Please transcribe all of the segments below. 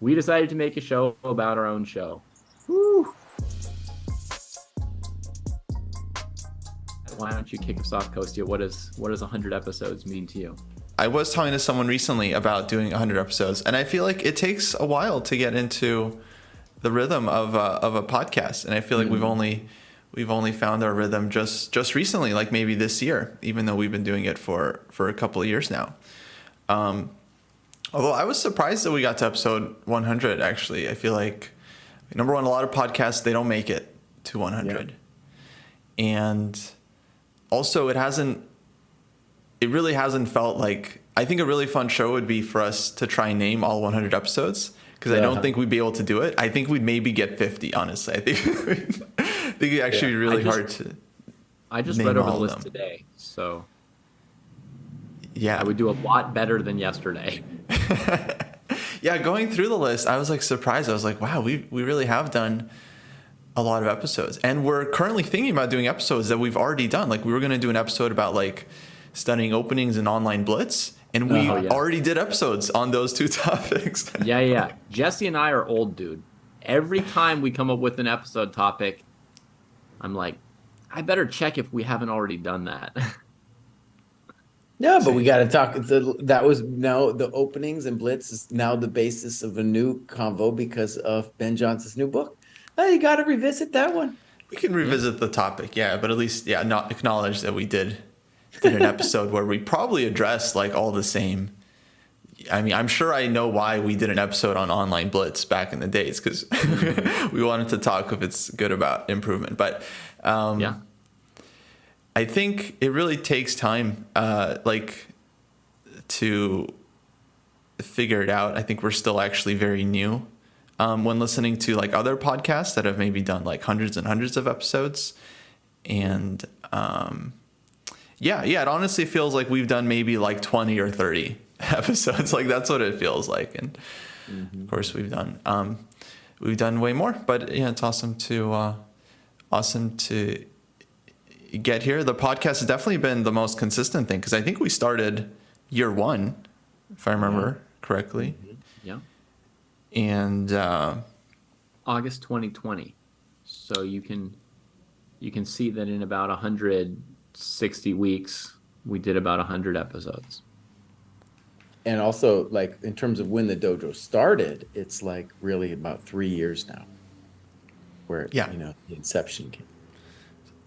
we decided to make a show about our own show. Woo. Why don't you kick us off, Kostya? What does what does 100 episodes mean to you? I was talking to someone recently about doing 100 episodes, and I feel like it takes a while to get into the rhythm of a, of a podcast. And I feel like mm-hmm. we've only we've only found our rhythm just just recently, like maybe this year, even though we've been doing it for for a couple of years now. Um, although I was surprised that we got to episode 100. Actually, I feel like number one, a lot of podcasts they don't make it to 100, yeah. and also it hasn't it really hasn't felt like I think a really fun show would be for us to try and name all 100 episodes because yeah. I don't think we'd be able to do it. I think we'd maybe get 50. Honestly, I think I think it actually yeah. be really just, hard to. I just read over the list today, so yeah, I would do a lot better than yesterday. yeah, going through the list, I was like surprised. I was like, wow, we we really have done a lot of episodes, and we're currently thinking about doing episodes that we've already done. Like we were going to do an episode about like studying openings and online blitz. And we oh, yeah. already did episodes on those two topics. yeah, yeah. Jesse and I are old, dude. Every time we come up with an episode topic, I'm like, I better check if we haven't already done that. Yeah, but we got to talk. The, that was now the openings and blitz is now the basis of a new convo because of Ben Johnson's new book. Oh, you got to revisit that one. We can revisit yeah. the topic, yeah, but at least yeah, not acknowledge that we did did an episode where we probably addressed like all the same. I mean, I'm sure I know why we did an episode on online blitz back in the days because we wanted to talk if it's good about improvement. But um, yeah, I think it really takes time, uh, like to figure it out. I think we're still actually very new um, when listening to like other podcasts that have maybe done like hundreds and hundreds of episodes, and um, yeah, yeah, it honestly feels like we've done maybe like 20 or 30 episodes. like that's what it feels like. And mm-hmm. of course we've done um, we've done way more, but yeah, it's awesome to uh, awesome to get here. The podcast has definitely been the most consistent thing because I think we started year one, if I remember yeah. correctly. Mm-hmm. Yeah. And uh, August 2020. So you can you can see that in about a hundred 60 weeks, we did about 100 episodes. And also, like, in terms of when the dojo started, it's like really about three years now, where, yeah. you know, the inception came.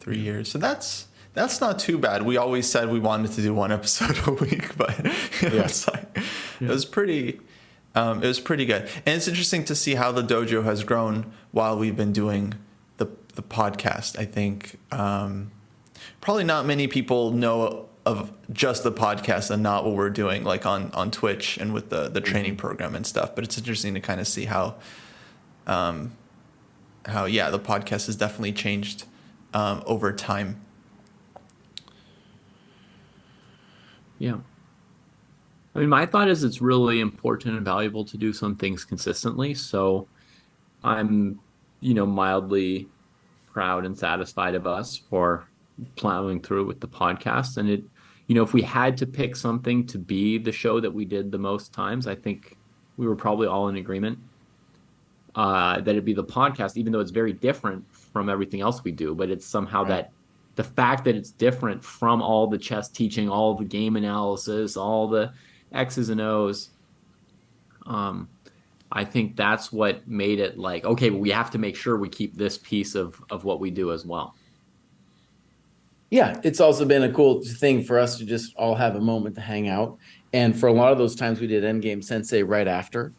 Three years. So that's that's not too bad. We always said we wanted to do one episode a week, but you know, yeah. like, yeah. it was pretty. Um, it was pretty good, and it's interesting to see how the dojo has grown while we've been doing the the podcast. I think um, probably not many people know of just the podcast and not what we're doing like on on Twitch and with the the training program and stuff. But it's interesting to kind of see how um how yeah the podcast has definitely changed um, over time. Yeah. I mean, my thought is it's really important and valuable to do some things consistently. So I'm, you know, mildly proud and satisfied of us for plowing through with the podcast and it you know if we had to pick something to be the show that we did the most times i think we were probably all in agreement uh, that it'd be the podcast even though it's very different from everything else we do but it's somehow right. that the fact that it's different from all the chess teaching all the game analysis all the x's and o's um, i think that's what made it like okay we have to make sure we keep this piece of of what we do as well yeah, it's also been a cool thing for us to just all have a moment to hang out. And for a lot of those times, we did Endgame Sensei right after,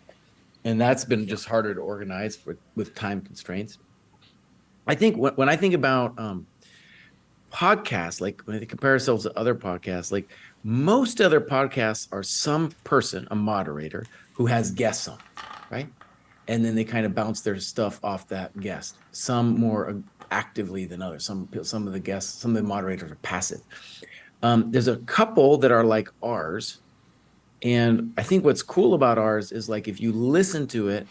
and that's been just harder to organize with time constraints. I think when, when I think about um, podcasts, like when they compare ourselves to other podcasts, like most other podcasts are some person, a moderator, who has guests on, right? And then they kind of bounce their stuff off that guest. Some more actively than others. Some some of the guests, some of the moderators are passive. Um, there's a couple that are like ours, and I think what's cool about ours is like if you listen to it,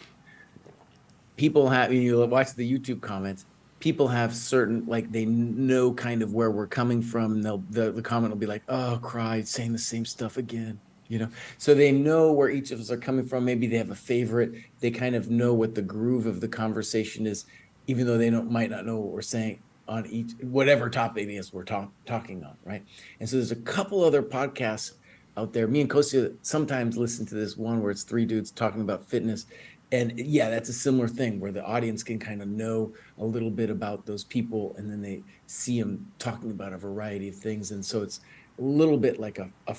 people have you watch the YouTube comments. People have certain like they know kind of where we're coming from. And they'll the, the comment will be like, "Oh, Kraai, saying the same stuff again." you know so they know where each of us are coming from maybe they have a favorite they kind of know what the groove of the conversation is even though they don't might not know what we're saying on each whatever topic it is we're talk, talking on right and so there's a couple other podcasts out there me and Kostya sometimes listen to this one where it's three dudes talking about fitness and yeah that's a similar thing where the audience can kind of know a little bit about those people and then they see them talking about a variety of things. And so it's a little bit like a, a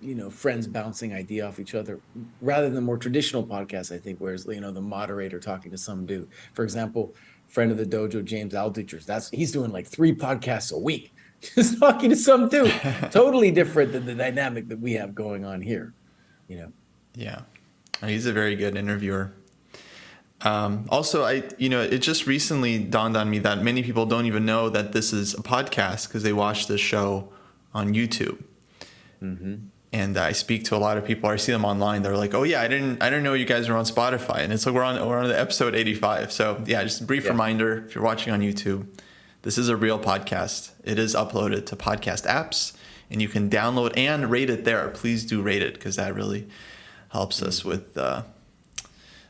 you know friends bouncing idea off each other rather than the more traditional podcasts i think whereas you know the moderator talking to some dude. For example friend of the dojo james altucher that's he's doing like three podcasts a week just talking to some dude. Totally different than the dynamic that we have going on here you know? Yeah he's a very good interviewer um, also i you know it just recently dawned on me that many people don't even know that this is a podcast because they watch this show on youtube mm-hmm and I speak to a lot of people. I see them online. They're like, "Oh yeah, I didn't, I didn't know you guys were on Spotify." And it's like we're on, we're on the episode eighty-five. So yeah, just a brief yeah. reminder: if you're watching on YouTube, this is a real podcast. It is uploaded to podcast apps, and you can download and rate it there. Please do rate it because that really helps us with uh,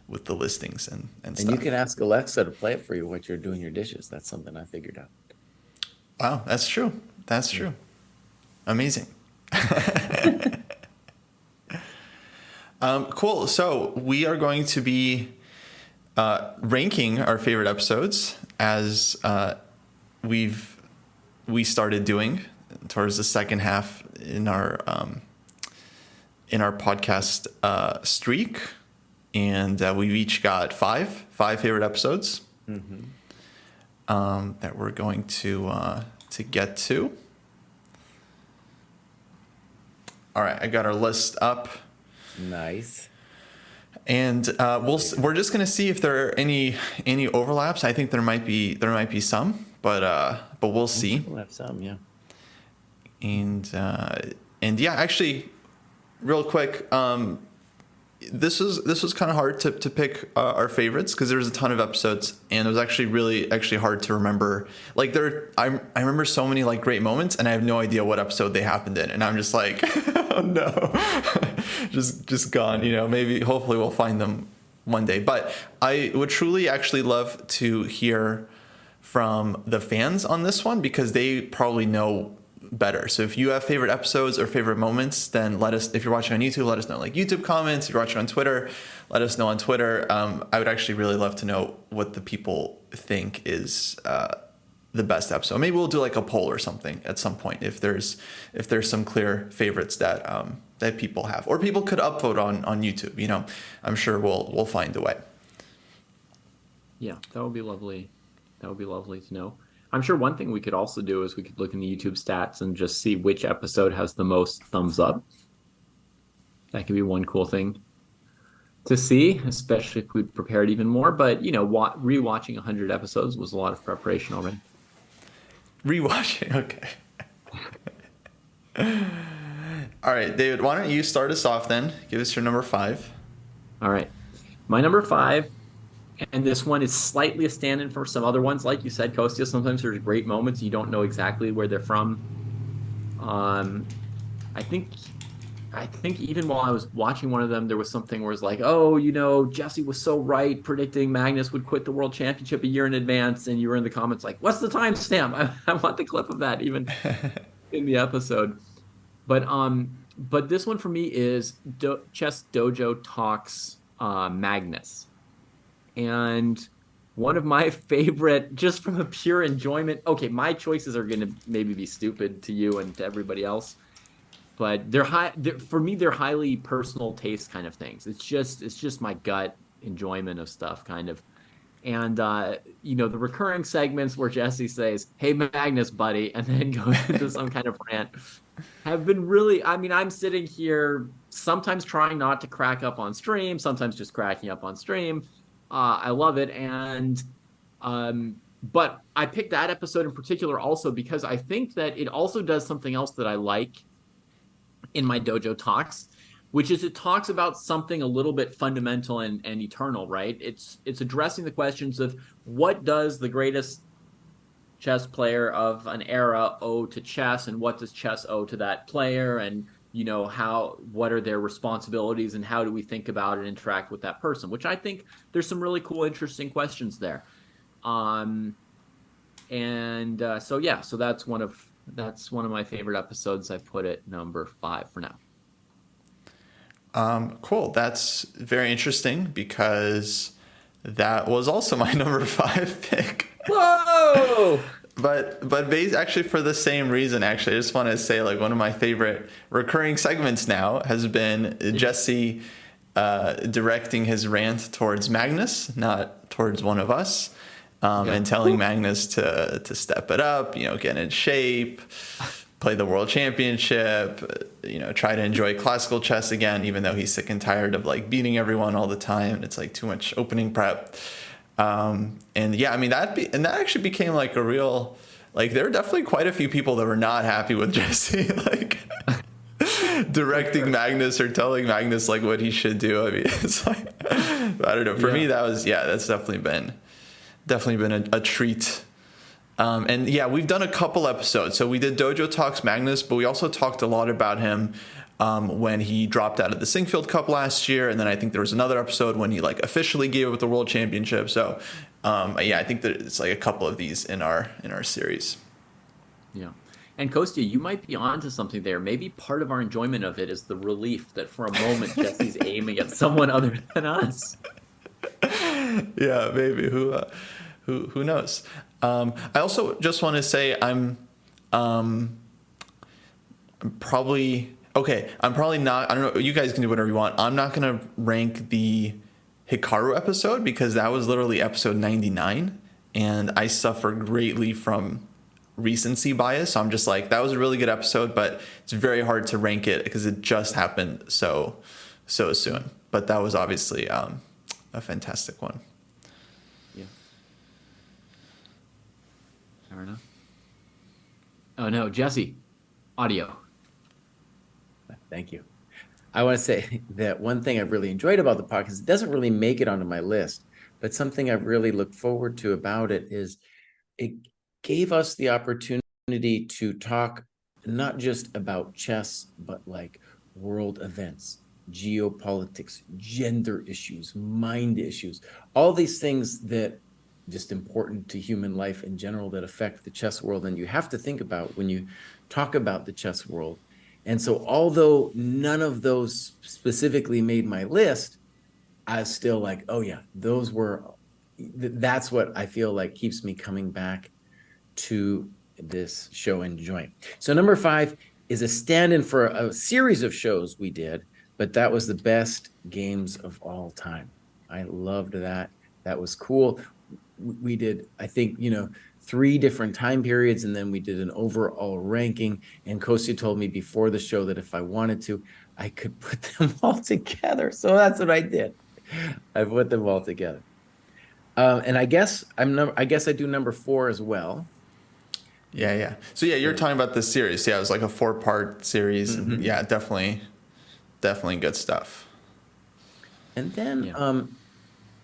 with the listings and and, and stuff. you can ask Alexa to play it for you while you're doing your dishes. That's something I figured out. Wow, that's true. That's true. Amazing. um, cool. So we are going to be uh, ranking our favorite episodes as uh, we've we started doing towards the second half in our um, in our podcast uh, streak, and uh, we've each got five five favorite episodes mm-hmm. um, that we're going to uh, to get to. All right, I got our list up. Nice. And uh, we'll we're just gonna see if there are any any overlaps. I think there might be there might be some, but uh, but we'll see. We'll have some, yeah. And uh, and yeah, actually, real quick, um, this was this was kind of hard to, to pick uh, our favorites because there was a ton of episodes and it was actually really actually hard to remember. Like there I, I remember so many like great moments and I have no idea what episode they happened in and I'm just like oh no. Just just gone you know maybe hopefully we'll find them one day. But I would truly actually love to hear from the fans on this one because they probably know better. So if you have favorite episodes or favorite moments, then let us. If you're watching on YouTube, let us know. Like YouTube comments. If you're watching on Twitter, let us know on Twitter. Um, I would actually really love to know what the people think is uh, the best episode. Maybe we'll do like a poll or something at some point if there's if there's some clear favorites that um, that people have, or people could upvote on on YouTube. You know, I'm sure we'll we'll find a way. Yeah, that would be lovely. That would be lovely to know. I'm sure one thing we could also do is we could look in the YouTube stats and just see which episode has the most thumbs up. That could be one cool thing to see, especially if we prepared even more. But you know, wa- rewatching 100 episodes was a lot of preparation already. Rewatching, okay. All right, David, why don't you start us off then? Give us your number five. All right. My number five and this one is slightly a stand-in for some other ones, like you said, Kostya. Sometimes there's great moments you don't know exactly where they're from. Um, I think, I think even while I was watching one of them, there was something where it's like, oh, you know, Jesse was so right predicting Magnus would quit the World Championship a year in advance, and you were in the comments like, what's the timestamp? I, I want the clip of that even in the episode. But um, but this one for me is Do- Chess Dojo talks uh, Magnus and one of my favorite, just from a pure enjoyment. Okay, my choices are going to maybe be stupid to you and to everybody else, but they're high. They're, for me, they're highly personal taste kind of things. It's just it's just my gut enjoyment of stuff, kind of. And uh, you know the recurring segments where Jesse says, "Hey Magnus, buddy," and then goes into some kind of rant, have been really. I mean, I'm sitting here sometimes trying not to crack up on stream, sometimes just cracking up on stream uh, I love it, and um, but I picked that episode in particular also because I think that it also does something else that I like in my dojo talks, which is it talks about something a little bit fundamental and, and eternal, right? It's it's addressing the questions of what does the greatest chess player of an era owe to chess and what does chess owe to that player and you know how what are their responsibilities and how do we think about and interact with that person which i think there's some really cool interesting questions there. Um and uh, so yeah so that's one of that's one of my favorite episodes. I put it number five for now. Um cool. That's very interesting because that was also my number five pick. Whoa but but bas- actually for the same reason actually i just want to say like one of my favorite recurring segments now has been jesse uh, directing his rant towards magnus not towards one of us um, and telling magnus to to step it up you know get in shape play the world championship you know try to enjoy classical chess again even though he's sick and tired of like beating everyone all the time. It's like too much opening prep um, and yeah, I mean that be, and that actually became like a real like there were definitely quite a few people that were not happy with Jesse like directing Magnus or telling Magnus like what he should do. I mean, it's like I don't know. For yeah. me, that was yeah, that's definitely been definitely been a, a treat. Um, and yeah, we've done a couple episodes. So we did Dojo Talks Magnus, but we also talked a lot about him um, when he dropped out of the Sinquefield Cup last year, and then I think there was another episode when he like officially gave up the World Championship. So um, yeah, I think that it's like a couple of these in our in our series. Yeah. And Kostya, you might be onto something there. Maybe part of our enjoyment of it is the relief that for a moment Jesse's aiming at someone other than us. yeah, maybe. Who, uh, who, who knows? Um, I also just want to say I'm, um, I'm probably okay, I'm probably not. I don't know. You guys can do whatever you want. I'm not gonna rank the Hikaru episode because that was literally episode 99, and I suffer greatly from recency bias. So I'm just like, that was a really good episode, but it's very hard to rank it because it just happened so so soon. But that was obviously um, a fantastic one. Yeah. Fair enough. Oh no, Jesse, audio. Thank you. I want to say that one thing I've really enjoyed about the podcast, it doesn't really make it onto my list, but something I've really looked forward to about it is it gave us the opportunity to talk not just about chess, but like world events, geopolitics, gender issues, mind issues, all these things that just important to human life in general that affect the chess world. And you have to think about when you talk about the chess world and so, although none of those specifically made my list, I was still like, oh, yeah, those were, that's what I feel like keeps me coming back to this show and joint. So, number five is a stand in for a series of shows we did, but that was the best games of all time. I loved that. That was cool. We did, I think, you know, three different time periods and then we did an overall ranking. And Kostya told me before the show that if I wanted to I could put them all together. So that's what I did. I put them all together. Um, and I guess I'm number I guess I do number four as well. Yeah yeah. So yeah you're talking about this series. Yeah it was like a four part series. Mm-hmm. yeah definitely definitely good stuff. And then yeah. um,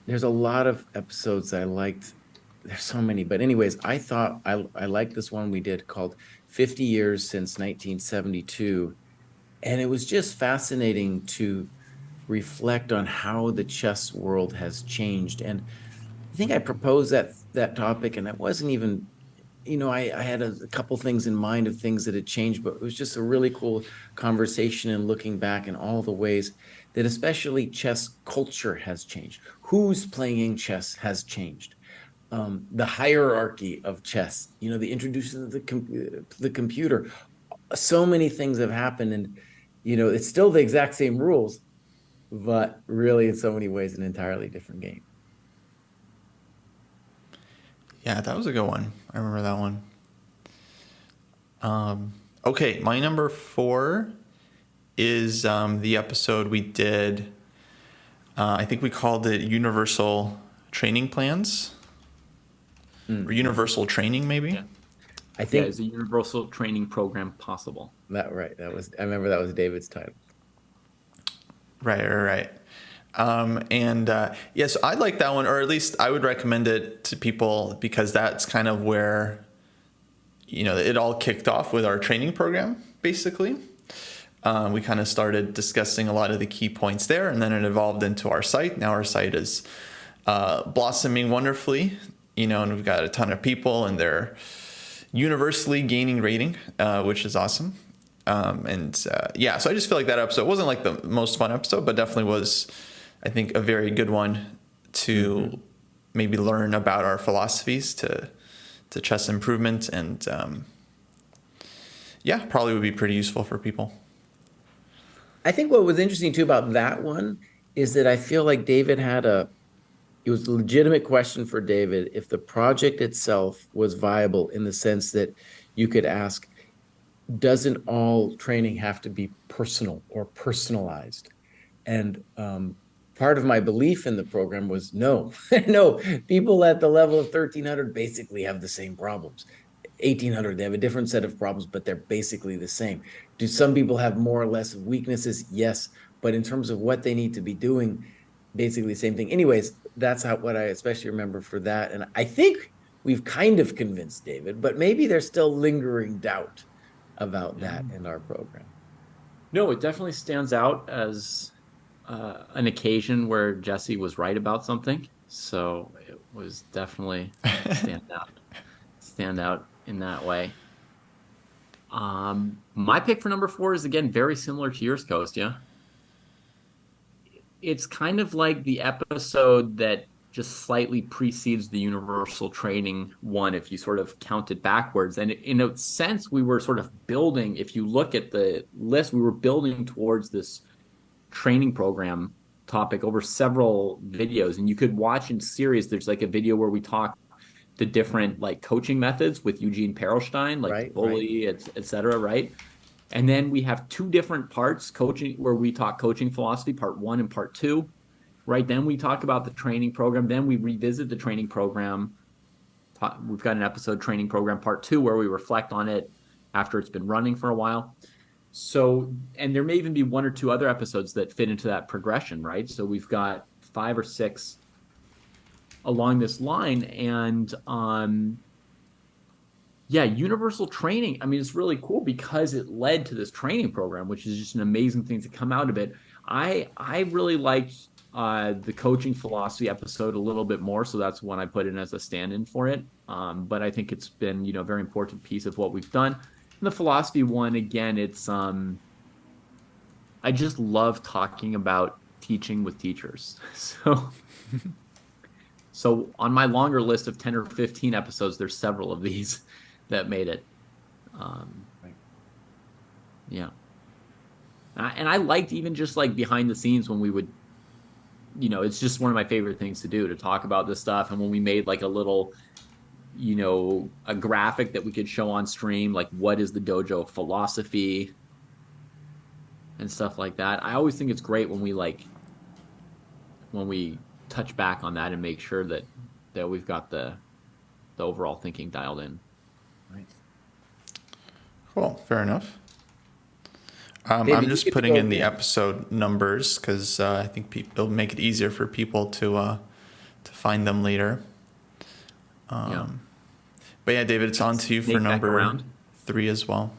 there's a lot of episodes I liked there's so many but anyways i thought i i liked this one we did called 50 years since 1972 and it was just fascinating to reflect on how the chess world has changed. And i think i proposed that that topic and i wasn't even you know i, I had a, a couple things in mind of things that had changed but it was just a really cool conversation and looking back in all the ways that especially chess culture has changed. Who's playing chess has changed um, the hierarchy of chess, you know, the introduction of the com- the computer. So many things have happened, and you know, it's still the exact same rules, but really, in so many ways, an entirely different game. Yeah, that was a good one. I remember that one. Um, okay, my number four is um, the episode we did. Uh, I think we called it Universal Training Plans mm. or universal training, maybe. Yeah. I think yeah, is a universal training program possible? That right. That was I remember that was David's title. Right, right, right. Um, and uh, yes, I like that one, or at least I would recommend it to people because that's kind of where you know it all kicked off with our training program, basically. uh, we kind of started discussing a lot of the key points there, and then it evolved into our site. Now our site is uh, blossoming wonderfully, you know, and we've got a ton of people, and they're universally gaining rating, uh, which is awesome. Um, and uh, yeah, so I just feel like that episode wasn't like the most fun episode, but definitely was, I think, a very good one to mm-hmm. maybe learn about our philosophies to to chess improvement and um, yeah, probably would be pretty useful for people. I think what was interesting too about that one is that I feel like David had a it was a legitimate question for David if the project itself was viable in the sense that you could ask doesn't all training have to be personal or personalized? And um, part of my belief in the program was no no people at the level of 1300 basically have the same problems. 1800 they have a different set of problems but they're basically the same. Do some people have more or less weaknesses? Yes but in terms of what they need to be doing basically the same thing. Anyways that's how what i especially remember for that and i think we've kind of convinced david but maybe there's still lingering doubt about that in our program no it definitely stands out as uh, an occasion where Jesse was right about something. So it was definitely stand out, stand out in that way. Um, my pick for number four is again very similar to yours, Kostya. It's kind of like the episode that just slightly precedes the universal training one if you sort of count it backwards. And in a sense we were sort of building if you look at the list we were building towards this training program topic over several videos. And you could watch in series there's like a video where we talk the different like coaching methods with Eugene Perelshteyn like right, bully right. etc et right and then we have two different parts coaching where we talk coaching philosophy part 1 and part 2 right? Then we talk about the training program. Then we revisit the training program. We've got an episode training program part 2 where we reflect on it after it's been running for a while. So, and there may even be one or two other episodes that fit into that progression, right? So we've got five or six along this line, and um, yeah, universal training. I mean, it's really cool because it led to this training program, which is just an amazing thing to come out of it. I I really liked uh, the coaching philosophy episode a little bit more, so that's one I put in as a stand-in for it. Um, but I think it's been you know a very important piece of what we've done the philosophy one again it's um i just love talking about teaching with teachers so so on my longer list of 10 or 15 episodes there's several of these that made it um yeah and I, and I liked even just like behind the scenes when we would you know it's just one of my favorite things to do to talk about this stuff and when we made like a little you know, a graphic that we could show on stream, like what is the dojo philosophy and stuff like that. I always think it's great when we like when we touch back on that and make sure that that we've got the the overall thinking dialed in. Right. Cool. Fair enough. Um, I'm just putting in the episode numbers because uh, I think pe- it'll make it easier for people to uh, to find them later. Um, yeah. But yeah, David, it's on to you for number three as well.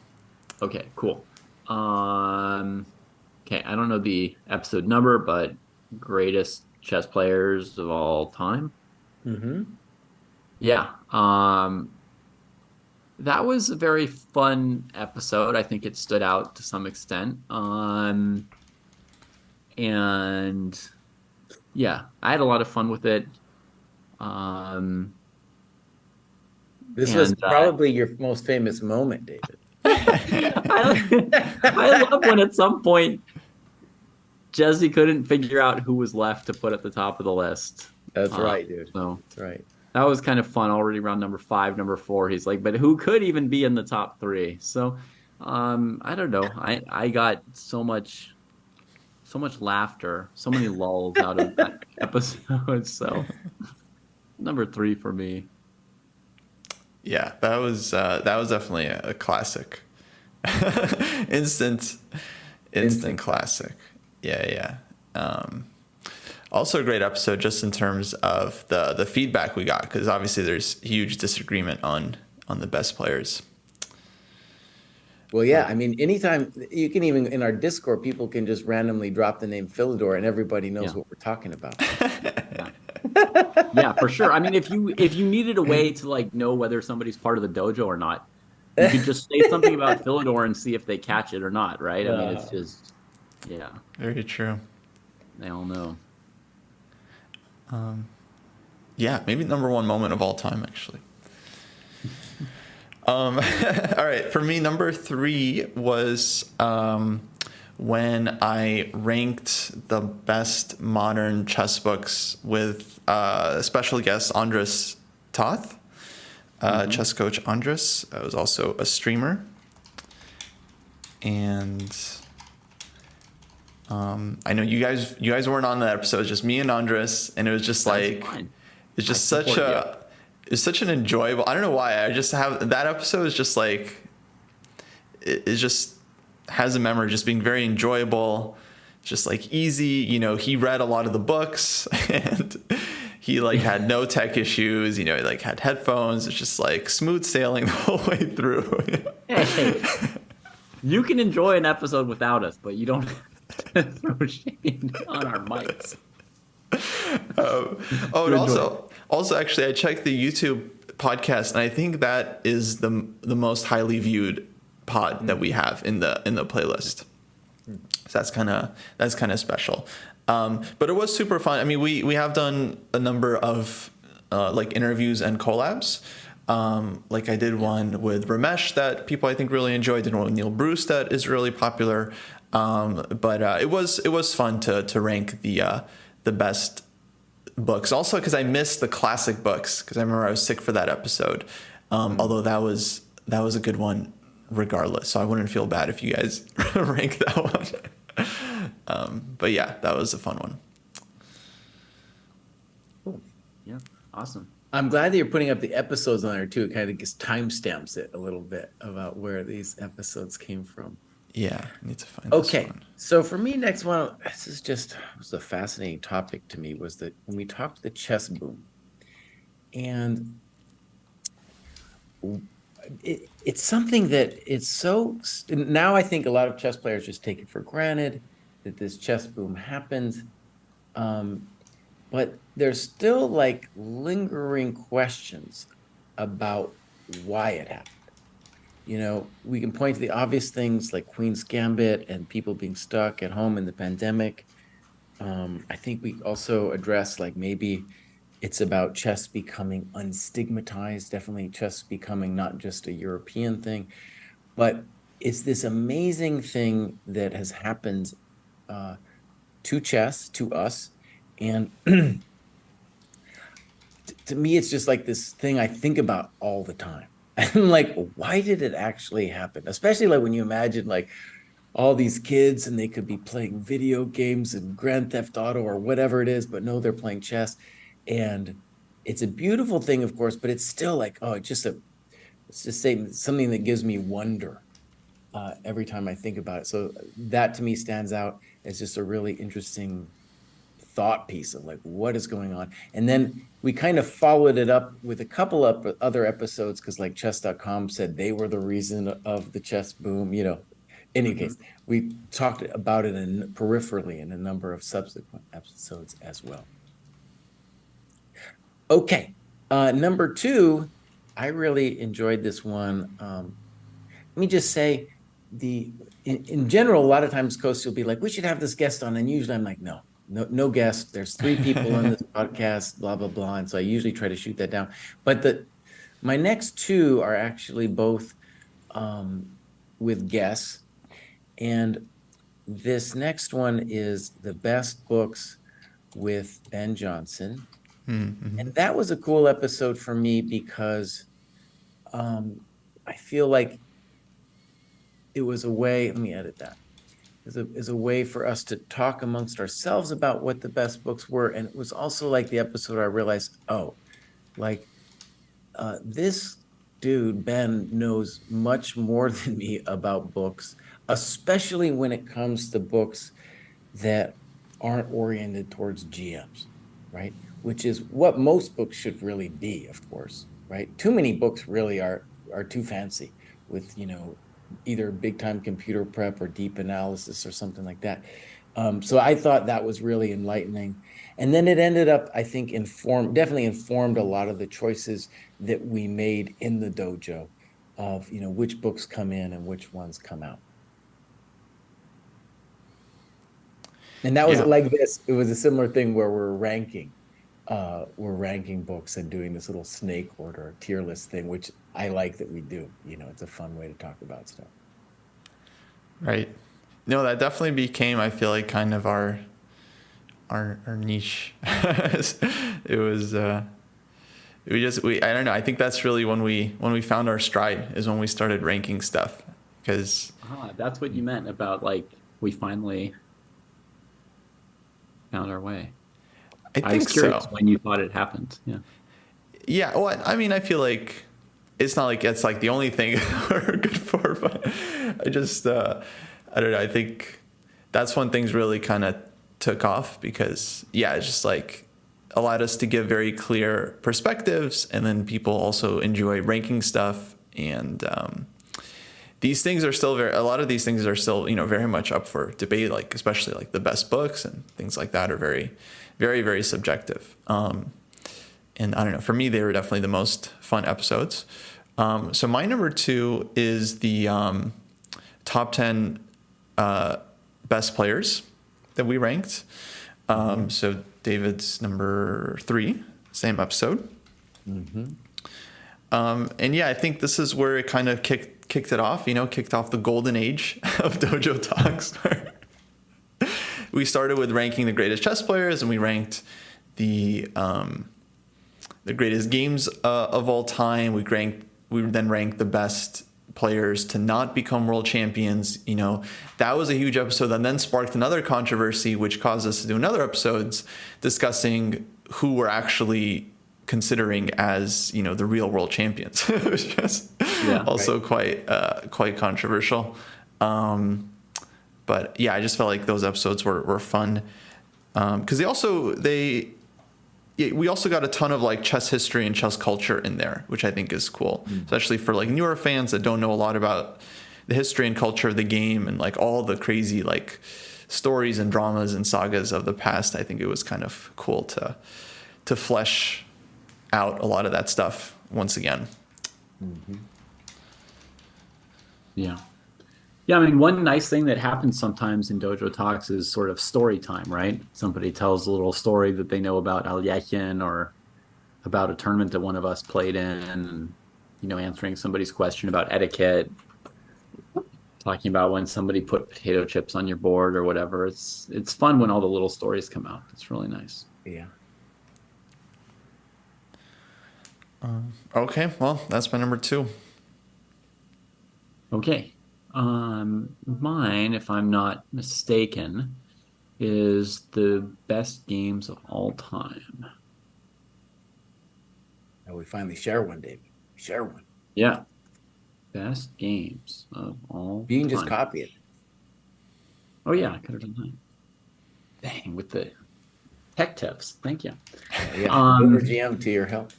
Okay, cool. Um, okay, I don't know the episode number, but greatest chess players of all time. Mm-hmm. Yeah. Um, that was a very fun episode. I think it stood out to some extent. Um, and yeah, I had a lot of fun with it. Um, this and, was uh, probably uh, your most famous moment, David. I, I love when at some point Jesse couldn't figure out who was left to put at the top of the list. That's uh, right, dude. So that's right. That was kind of fun already around number five, number four. He's like, but who could even be in the top three? So um, I don't know. I, I got so much so much laughter, so many lulls out of that episode. So number three for me. Yeah, that was uh, that was definitely a, a classic. instant, instant, classic. Yeah, yeah. Um, also a great episode just in terms of the the feedback we got because obviously there's huge disagreement on on the best players. Well, yeah, I mean, anytime you can even in our Discord, people can just randomly drop the name Philidor, and everybody knows Yeah. what we're talking about. yeah, for sure. I mean, if you if you needed a way to like know whether somebody's part of the dojo or not, you could just say something about Philidor and see if they catch it or not, right? I mean, it's just yeah, Very true. they all know. Yeah, maybe number one moment of all time, actually. um, all right, for me, number three was um, when I ranked the best modern chess books with uh, special guest Andras Toth, uh, chess coach Andras. I was also a streamer. And um, I know you guys you guys weren't on that episode, it was just me and Andras, and it was just like fine. it's just I such support a it's such an enjoyable I don't know why. I just have that episode is just like it, it just has a memory of just being very enjoyable, just like easy. You know, he read a lot of the books and he like had no tech issues, you know, he like had headphones. It's just like smooth sailing the whole way through. Hey, you can enjoy an episode without us, but you don't have to throw shade on our mics. oh, and also, also, actually, I checked the YouTube podcast, and I think that is the the most highly viewed pod that we have in the in the playlist. So that's kind of that's kind of special. Um, but it was super fun. I mean, we we have done a number of uh, like interviews and collabs. Um, like I did one with Ramesh that people I think really enjoyed. Did one with Neil Bruce that is really popular. Um, but uh, it was it was fun to to rank the uh, the best books. Also, because I missed the classic books because I remember I was sick for that episode. Um, Although that was that was a good one, regardless. So I wouldn't feel bad if you guys rank that one. um, but yeah, that was a fun one. Cool. Yeah, awesome. I'm glad that you're putting up the episodes on there too. It kind of just timestamps it a little bit about where these episodes came from. Yeah, I need to find. this Okay, so for me, next one, this is just was a fascinating topic to me. Was that when we talked the chess boom, and it, it's something that it's so now. I think a lot of chess players just take it for granted that this chess boom happened, um, but there's still like lingering questions about why it happened you know, we can point to the obvious things like Queen's Gambit and people being stuck at home in the pandemic. Um, I think we also address like maybe it's about chess becoming unstigmatized, definitely chess becoming not just a European thing, but it's this amazing thing that has happened uh, to chess, to us. And to me, it's just like this thing I think about all the time. I'm like, why did it actually happen? Especially like when you imagine like all these kids and they could be playing video games and Grand Theft Auto or whatever it is, but no, they're playing chess. And it's a beautiful thing, of course, but it's still like, oh, it's just a, it's just say something that gives me wonder uh, every time I think about it. So that to me stands out as just a really interesting thought piece of like what is going on and then we kind of followed it up with a couple of other episodes because like chess.com said they were the reason of the chess boom you know. Any Mhm. case we talked about it in peripherally in a number of subsequent episodes as well. Okay uh, number two i really enjoyed this one um, let me just say the in, in general a lot of times coast will be like we should have this guest on and usually i'm like no no no guest there's three people on this podcast blah blah blah and so i usually try to shoot that down but the my next two are actually both um, with guests and this next one is the best books with ben johnson Mhm. and that was a cool episode for me because um, I feel like it was a way. Let me edit that. Is a is a way for us to talk amongst ourselves about what the best books were, and it was also like the episode I realized, oh, like uh, this dude Ben knows much more than me about books, especially when it comes to books that aren't oriented towards GMs, right? Which is what most books should really be, of course, right? Too many books really are are too fancy with, you know, either big time computer prep or deep analysis or something like that. Um, so I thought that was really enlightening. And then it ended up, I think, informed, definitely informed a lot of the choices that we made in the dojo of, you know, which books come in and which ones come out. And that was yeah. like this. It was a similar thing where we're ranking, uh, we're ranking books and doing this little snake order tier list thing, which I like that we do. You know, it's a fun way to talk about stuff. Right. No, that definitely became, I feel like, kind of our our our niche. it was uh, we just we I don't know. I think that's really when we when we found our stride is when we started ranking stuff because ah, that's what you meant about like we finally found our way. I think I was curious so. when you thought it happened. Yeah. Yeah. Well, I mean, I feel like it's not like it's like the only thing we're good for, but I just uh, I don't know. I think that's when things really kind of took off because yeah, it's just like allowed us to give very clear perspectives, and then people also enjoy ranking stuff and. Um, these things are still very a lot of these things are still you know very much up for debate like especially like the best books and things like that are very very very subjective um, and i don't know for me they were definitely the most fun episodes um, so my number two is the um, top 10 uh, best players that we ranked mm-hmm. so david's number three same episode mm-hmm. Um, and yeah i think this is where it kind of kicked kicked it off, you know, kicked off the golden age of Dojo Talks. we started with ranking the greatest chess players, and we ranked the um, the greatest games uh, of all time. We ranked we then ranked the best players to not become world champions. You know, that was a huge episode that then sparked another controversy, which caused us to do another episodes discussing who were actually considering as you know the real world champions. it was just yeah, also right. quite uh, quite controversial. Um, but yeah, I just felt like those episodes were were fun because um, they also they yeah, we also got a ton of like chess history and chess culture in there, which I think is cool, mm. especially for like newer fans that don't know a lot about the history and culture of the game and like all the crazy like stories and dramas and sagas of the past. I think it was kind of cool to to flesh out a lot of that stuff once again. Mm-hmm. Yeah. Yeah, I mean, one nice thing that happens sometimes in Dojo Talks is sort of story time, right? Somebody tells a little story that they know about Alekhine or about a tournament that one of us played in, and, you know, answering somebody's question about etiquette, talking about when somebody put potato chips on your board or whatever. It's it's fun when all the little stories come out. It's really nice. Yeah. Um, okay, well, that's my number two. Okay. Um, mine, if I'm not mistaken, is the best games of all time. Now we finally share one, David. Share one. Yeah. Best games of all You can time. just copy it. Oh, yeah, I could have done that. Dang, with the tech tips. Thank you. yeah, um, GM to your help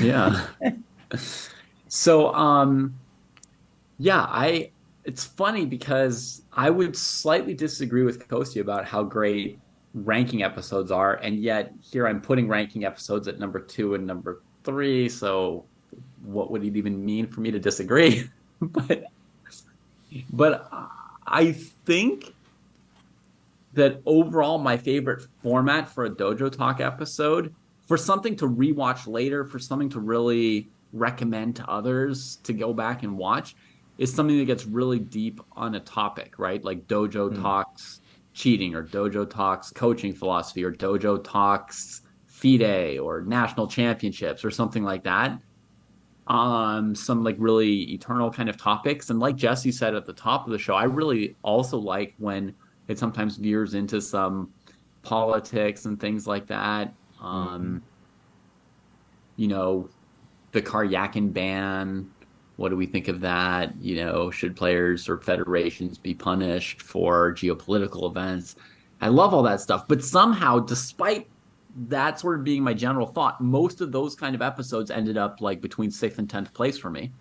yeah. so um yeah, I it's funny because I would slightly disagree with Kosti about how great ranking episodes are, and yet here I'm putting ranking episodes at number two and number three. So what would it even mean for me to disagree? but but I think that overall my favorite format for a dojo talk episode for something to rewatch later, for something to really recommend to others to go back and watch, is something that gets really deep on a topic, right? Like Dojo mm. talks cheating, or Dojo talks coaching philosophy, or Dojo talks FIDE, or national championships, or something like that. Um, some like really eternal kind of topics. And like Jesse said at the top of the show, I really also like when it sometimes veers into some politics and things like that. Um, you know, the Karyakin ban. What do we think of that? You know, should players or federations be punished for geopolitical events? I love all that stuff, but somehow, despite that sort of being my general thought, most of those kind of episodes ended up like between sixth and tenth place for me.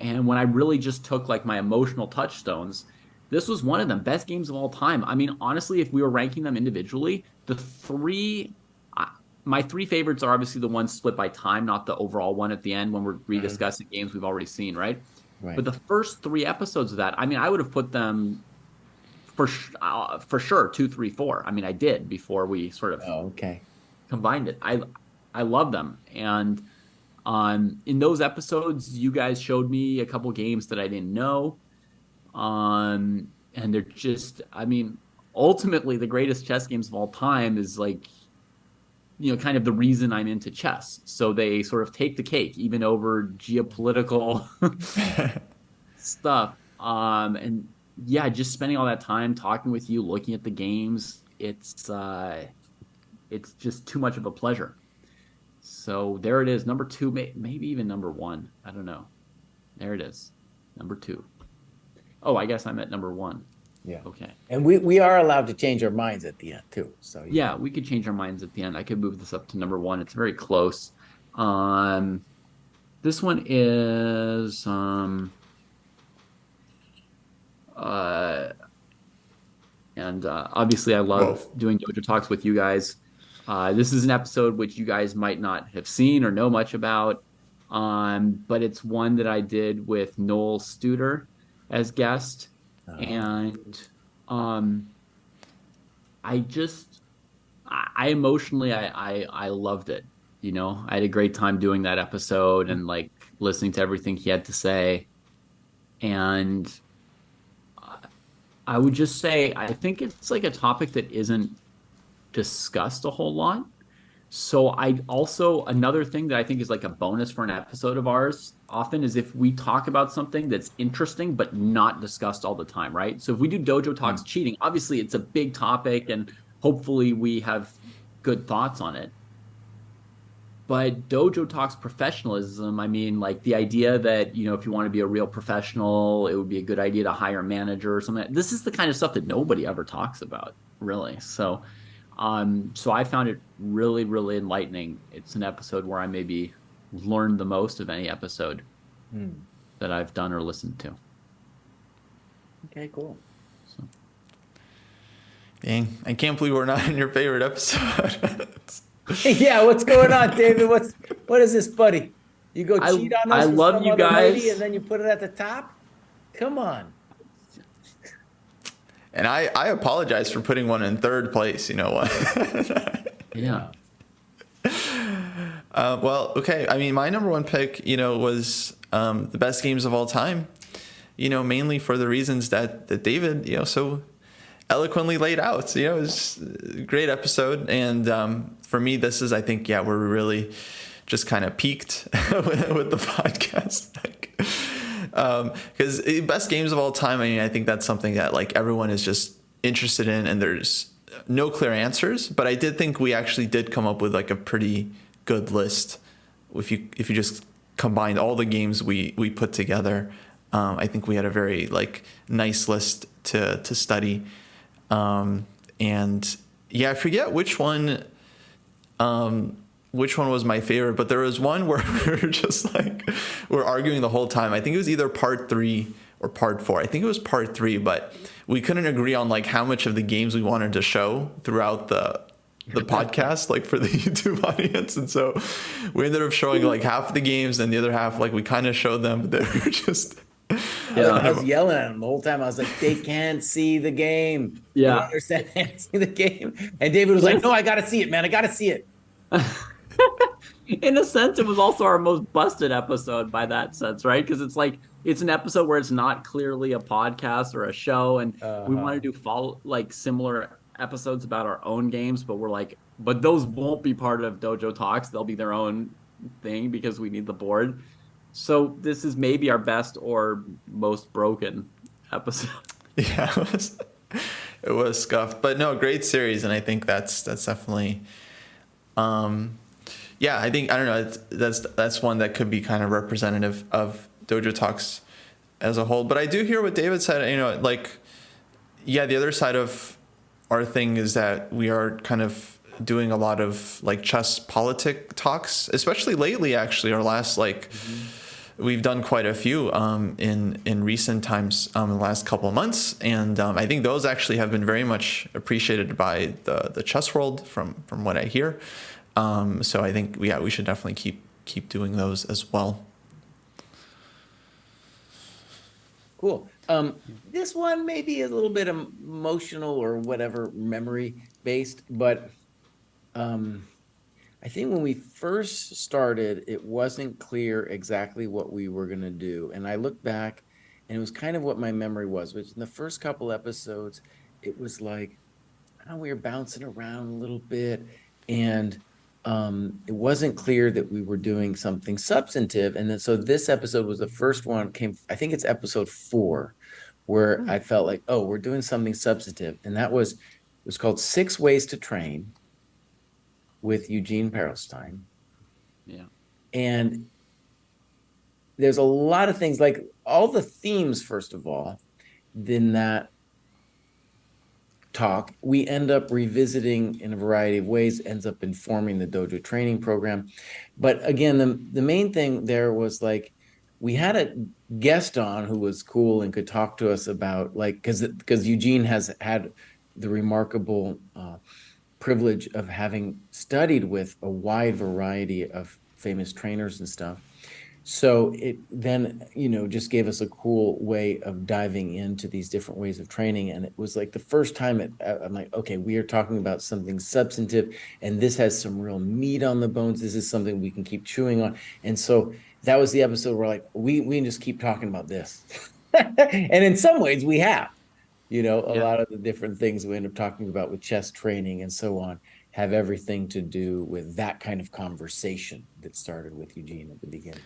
and when I really just took like my emotional touchstones, this was one of them. Best games of all time. I mean, honestly, if we were ranking them individually, the three, my three favorites are obviously the ones split by time, not the overall one at the end when we're rediscussing games we've already seen, right? Right. But the first three episodes of that, I mean, I would have put them for uh, for sure two, three, four. I mean, I did before we sort of oh, okay. combined it. I I love them, and um, in those episodes, you guys showed me a couple games that I didn't know, um, and they're just, I mean, ultimately the greatest chess games of all time is like you know kind of the reason i'm into chess. So they sort of take the cake even over geopolitical stuff. Um and yeah just spending all that time talking with you looking at the games it's uh it's just too much of a pleasure. So there it is. Number two may, maybe even number one. I don't know. There it is. Number two. Oh, I guess i'm at number one Yeah. okay And we, we are allowed to change our minds at the end too. So yeah we could change our minds at the end i could move this up to number one it's very close um this one is um uh and uh, obviously i love Whoa. doing dojo talks with you guys uh, this is an episode which you guys might not have seen or know much about um, but it's one that i did with Noel Studer as guest and um, I just I, I emotionally I, I I loved it. You know, I had a great time doing that episode and like listening to everything he had to say. And I- I would just say I think it's like a topic that isn't discussed a whole lot. So I also another thing that I think is like a bonus for an episode of ours often is if we talk about something that's interesting but not discussed all the time, right? So if we do dojo talks hmm. cheating, obviously it's a big topic and hopefully we have good thoughts on it. But dojo talks professionalism, I mean like the idea that, you know, if you want to be a real professional, it would be a good idea to hire a manager or something. This is the kind of stuff that nobody ever talks about, really. So um, so I found it really, really enlightening. It's an episode where I maybe learned the most of any episode Hmm. that I've done or listened to. Okay, cool. Dang, I can't believe we're not in your favorite episode. yeah, what's going on, David? What's what is this, buddy? You go I- cheat on us I with love some you other lady guys. and then you put it at the top? Come on. And I, I apologize for putting one in third place. You know what? Yeah. Uh, well, okay. I mean, my number one pick, you know, was um, the best games of all time. You know, mainly for the reasons that that David, you know, so eloquently laid out. You know, it was a great episode, and um, for me, this is, I think, yeah, we're really just kind of peaked with, with the podcast. Because best games of all time. I mean, I think that's something that like everyone is just interested in, and there's no clear answers. But I did think we actually did come up with like a pretty good list. If you if you just combined all the games we we put together, um, I think we had a very like nice list to to study. Um, and yeah, I forget which one um, which one was my favorite, but there was one where we were just like we are arguing the whole time. I think it was either part three or part four. I think it was part three, but we couldn't agree on like how much of the games we wanted to show throughout the the podcast, like for the YouTube audience. And so we ended up showing like half the games and the other half like we kind of showed them, but they were just I, was, I was yelling at him the whole time. I was like, they can't see the game. Yeah. don't understand they can't see the game. And David was like, no, I got to see it, man. I got to see it. In a sense, it was also our most busted episode by that sense, right? Because it's like it's an episode where it's not clearly a podcast or a show, and we Uh-huh. want to do follow like similar episodes about our own games, but we're like, but those won't be part of Dojo Talks. They'll be their own thing because we need the board. So this is maybe our best or most broken episode. yeah, it was it was scuffed, but no, great series, and I think that's that's definitely, um, yeah, I think I don't know, it's, that's that's one that could be kind of representative of Dojo Talks as a whole. But I do hear what David said. You know, like, yeah, the other side of our thing is that we are kind of doing a lot of like chess politic talks, especially lately. Actually, our last like we've done quite a few um, in in recent times um, in the last couple of months, and um, I think those actually have been very much appreciated by the the chess world from from what I hear. Um, so I think yeah, we should definitely keep keep doing those as well. Cool. Um, this one may be a little bit emotional or whatever, memory based, but um, I think when we first started, it wasn't clear exactly what we were going to do. And I look back and it was kind of what my memory was, which in the first couple episodes, it was like, oh, we were bouncing around a little bit. And um, it wasn't clear that we were doing something substantive. And then, so this episode was the first one came, I think it's episode four, where mm-hmm. I felt like, oh, we're doing something substantive. And that was, it was called Six Ways to Train with Eugene Perelshteyn. Yeah. And there's a lot of things like all the themes, first of all, then that talk, we end up revisiting in a variety of ways, ends up informing the dojo training program. But again, the, the main thing there was like we had a guest on who was cool and could talk to us about like because because Eugene has had the remarkable uh, privilege of having studied with a wide variety of famous trainers and stuff so it then you know just gave us a cool way of diving into these different ways of training. And it was like the first time it, i'm like okay we are talking about something substantive and this has some real meat on the bones. This is something we can keep chewing on. And so that was the episode where like we we can just keep talking about this. And in some ways we have you know a yeah. lot of the different things we end up talking about with chess training and so on have everything to do with that kind of conversation that started with eugene at the beginning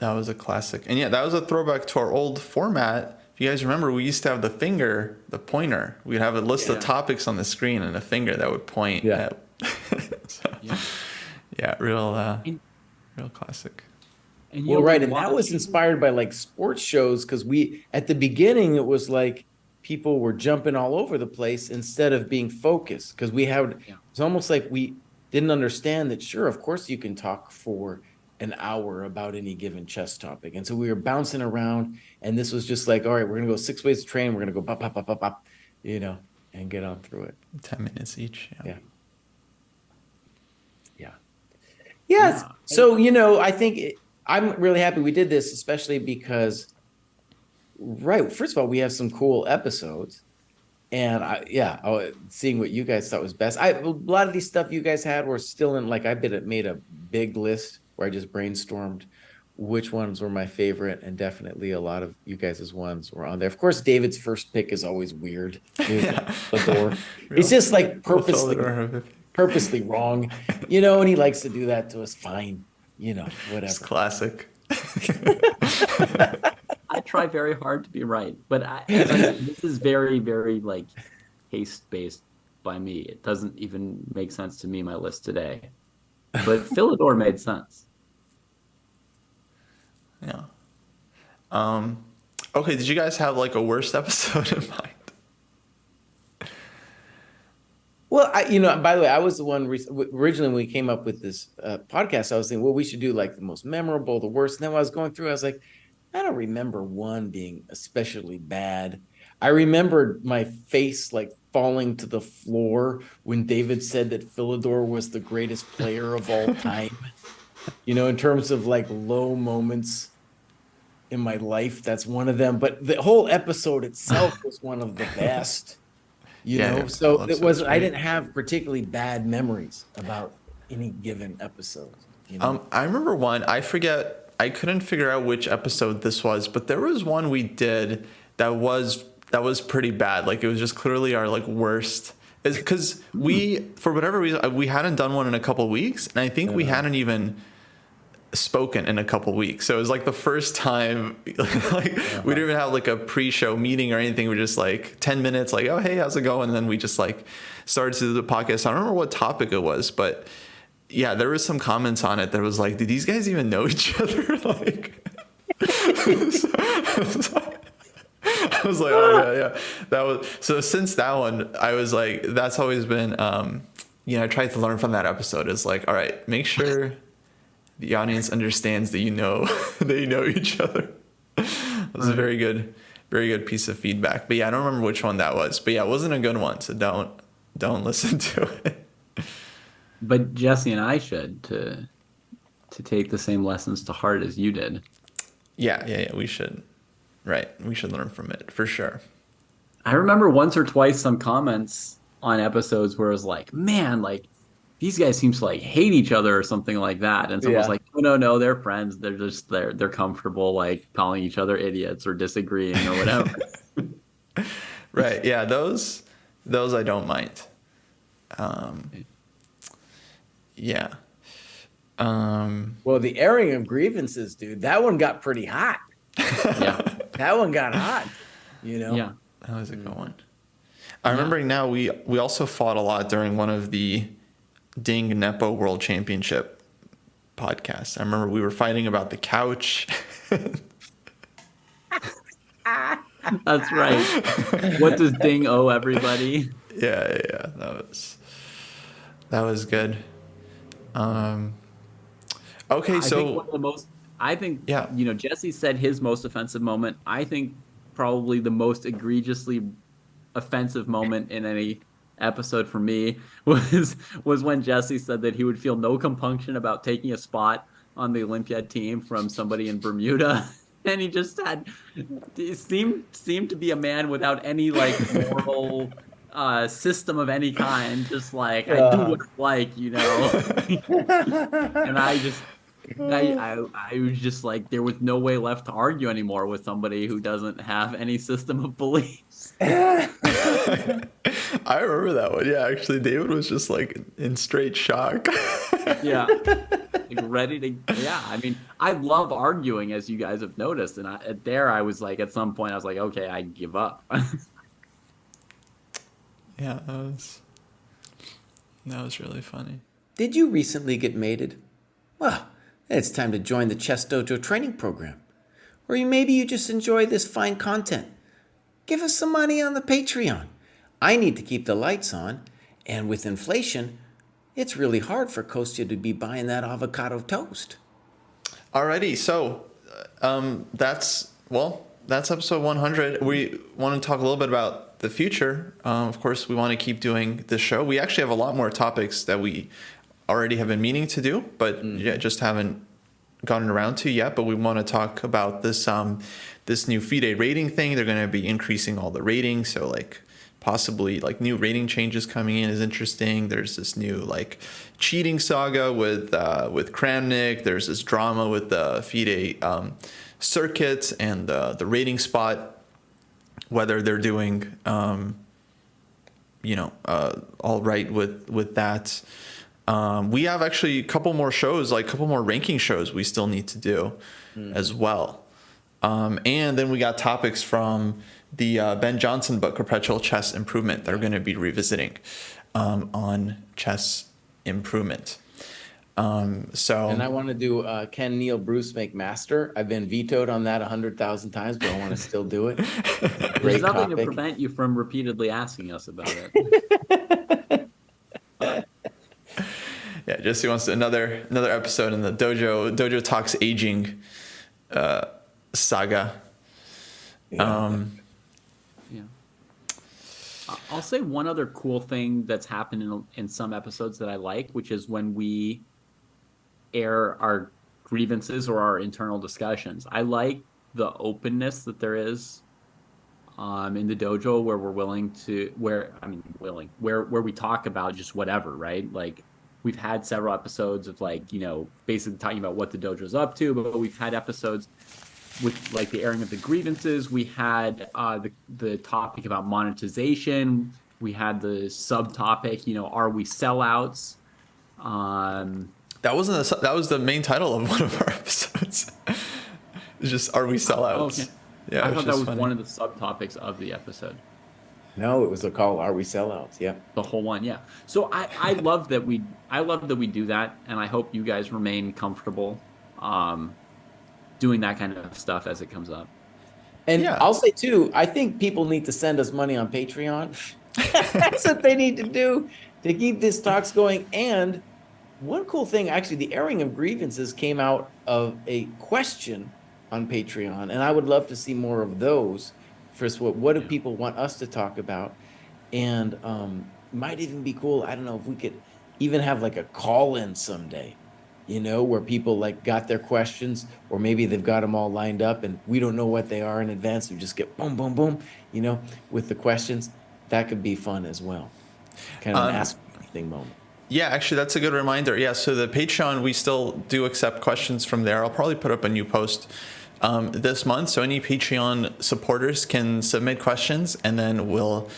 that was a classic. And yeah, that was a throwback to our old format. If you guys remember, we used to have the finger, the pointer. We'd have a list yeah. of topics on the screen and a finger that would point. Yeah. At, so, yeah. yeah. real, uh, and, real classic. And well, right, and that was inspired by like sports shows because we at the beginning it was like people were jumping all over the place instead of being focused because we had yeah. it's almost like we didn't understand that. Sure, of course you can talk for an hour about any given chess topic. And so we were bouncing around, and this was just like, all right, we're gonna go six ways to train. We're gonna go pop, pop, pop, pop, pop, you know, and get on through it. Ten minutes each. Yeah. Yeah. Yeah. yeah. So you know, I think it, I'm really happy we did this, especially because, right. First of all, we have some cool episodes. And I, yeah, I, seeing what you guys thought was best. I a lot of these stuff you guys had were still in like I been made a big list where I just brainstormed which ones were my favorite, and definitely a lot of you guys' ones were on there. Of course, David's first pick is always weird. yeah. It's just like purposely, purposely wrong, you know, and he likes to do that to us. Fine, you know, whatever. It's classic. I try very hard to be right, but I, this is very, very like haste based by me. It doesn't even make sense to me. My list today, but Philidor made sense. Yeah. Um, okay, did you guys have like a worst episode in mind? Well, I, you know, by the way, I was the one re- originally when we came up with this uh, podcast. I was thinking, well, we should do like the most memorable, the worst. And then when I was going through, I was like, I don't remember one being especially bad. I remembered my face like falling to the floor when David said that Philidor was the greatest player of all time. You know, in terms of like low moments in my life. That's one of them. But the whole episode itself was one of the best. You yeah, know, so it was. I didn't have particularly bad memories about any given episode. You know? Um, I remember one. I forget. I couldn't figure out which episode this was, but there was one we did that was that was pretty bad. Like it was just clearly our like worst. Is because we hmm. for whatever reason uh, we hadn't done one in a couple weeks, and I think we uh-huh. hadn't even spoken in a couple weeks. So it was like the first time like uh-huh. we didn't even have like a pre-show meeting or anything. We are just like 10 minutes like, "Oh, hey, how's it going?" and then we just like started to do the podcast. I don't remember what topic it was, but yeah, there was some comments on it that was like, "Did these guys even know each other?" like I was like, "Oh yeah, yeah." That was so since that one, I was like that's always been um you know, I tried to learn from that episode is like, all right, make sure the audience understands that you know they know each other. That was a very good, very good piece of feedback. But yeah, I don't remember which one that was. But yeah, it wasn't a good one, so don't don't listen to it. But Jesse and I should to to take the same lessons to heart as you did. Yeah, yeah, yeah. We should. Right, we should learn from it for sure. I remember once or twice some comments on episodes where it was like, man, like these guys seem to like hate each other or something like that. And someone's Yeah. like, oh, no, no, they're friends. They're just they're they're comfortable like calling each other idiots or disagreeing or whatever. Right, yeah, those those I don't mind. Um, yeah. Um, Well, the airing of grievances, dude, that one got pretty hot. yeah. That one got hot. You know? Yeah. that was a good one. I remember now we we also fought a lot during one of the Ding Nepo World Championship podcast. I remember we were fighting about the couch. That's right. what does Ding owe everybody? yeah, yeah, yeah, that was that was good. Um, okay, I so think one of the most I think Yeah. you know, Jesse said his most offensive moment. I think probably the most egregiously offensive moment in any episode for me was was when Jesse said that he would feel no compunction about taking a spot on the Olympiad team from somebody in Bermuda. And he just had he seemed seemed to be a man without any like moral uh, system of any kind. Just like I do what I like, you know. and I just I, I I was just like there was no way left to argue anymore with somebody who doesn't have any system of beliefs. I remember that one. Yeah, actually, David was just like in straight shock. Yeah. like ready to yeah, I mean, I love arguing as you guys have noticed and I, there I was like at some point I was like okay, I give up. yeah, that was that was really funny. Did you recently get mated? Well, it's time to join the Chess Dojo training program. Or maybe you just enjoy this fine content. Give us some money on the Patreon. I need to keep the lights on, and with inflation, it's really hard for Kostya to be buying that avocado toast. Alrighty, so uh, um, that's well, that's episode 100. We want to talk a little bit about the future. Um, of course, we want to keep doing this show. We actually have a lot more topics that we already have been meaning to do, but yeah, just haven't gotten around to yet. But we want to talk about this um, this new FIDE rating thing. They're going to be increasing all the ratings, so like possibly like new rating changes coming in is interesting. There's this new like cheating saga with uh, with Kramnik. There's this drama with the FIDE um, circuit and uh, the rating spot. Whether they're doing um, you know uh, all right with with that. Um, we have actually a couple more shows, like a couple more ranking shows we still need to do as well. Um, and then we got topics from the uh, Ben Johnson book, Perpetual Chess Improvement, that are going to be revisiting um, on chess improvement. Um, so And I want to do uh, Can Neil Bruce make master? I've been vetoed on that a hundred thousand times, but I want to still do it. There's Great nothing to prevent you from repeatedly asking us about it. yeah, Jesse wants another another episode in the dojo dojo talks aging uh, saga. Um, Yeah. I- I'll say one other cool thing that's happened in, in some episodes that I like, which is when we air our grievances or our internal discussions. I like the openness that there is um, in the dojo where we're willing to, where, I mean, willing, where, where we talk about just whatever, right? Like, we've had several episodes of like, you know, basically talking about what the dojo's up to, but we've had episodes with like the airing of the grievances. We had uh, the the topic about monetization. We had the subtopic, you know, are we sellouts? Um, that wasn't the, that was the main title of one of our episodes. it's just are we sellouts? okay. Yeah, I thought that was funny. one of the subtopics of the episode. No, it was a call. Are we sellouts? Yep. The whole one, yeah. So I, I love that we I love that we do that, and I hope you guys remain comfortable um, doing that kind of stuff as it comes up. And Yeah. I'll say too, I think people need to send us money on Patreon. That's what they need to do to keep these talks going. And one cool thing, actually, the airing of grievances came out of a question on Patreon, and I would love to see more of those. First, what what do people want us to talk about? And um, might even be cool. I don't know if we could even have like a call in someday, you know, where people like got their questions, or maybe they've got them all lined up, and we don't know what they are in advance. We just get boom, boom, boom, you know, with the questions. That could be fun as well. Kind of an Um, ask me anything moment. Yeah, actually, that's a good reminder. Yeah, so the Patreon, we still do accept questions from there. I'll probably put up a new post um, this month, so any Patreon supporters can submit questions, and then we'll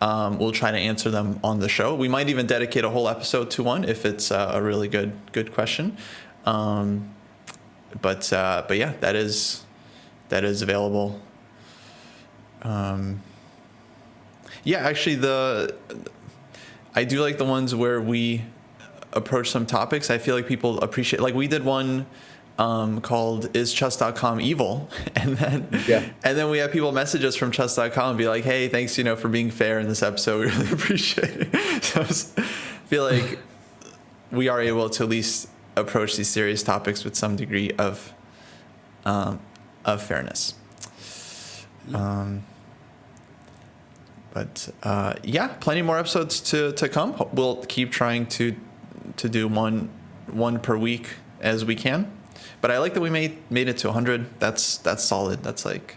um, we'll try to answer them on the show. We might even dedicate a whole episode to one if it's uh, a really good good question. Um, but uh, but yeah, that is that is available. Um, yeah, actually, the I do like the ones where we approach some topics. I feel like people appreciate. Like we did one um, called "Is Chess.com Evil?" and then Yeah. and then we have people message us from Chess.com and be like, "Hey, thanks, you know, for being fair in this episode. We really appreciate it." So I feel like we are able to at least approach these serious topics with some degree of um, of fairness. Um, but uh, yeah, plenty more episodes to, to come. We'll keep trying to to do one one per week as we can. But I like that we made made it to 100. That's that's solid. That's like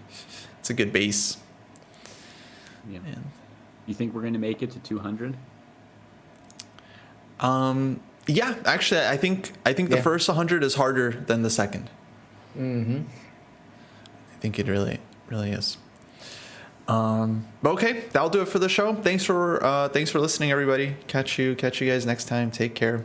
it's a good base. Yeah. And, You think we're going to make it to 200? um, yeah, actually, I think I think the first 100 is harder than the second. Mm-hmm. I think it really really is. Um, but okay, that'll do it for the show. Thanks for uh, thanks for listening, everybody. Catch you catch you guys next time. Take care.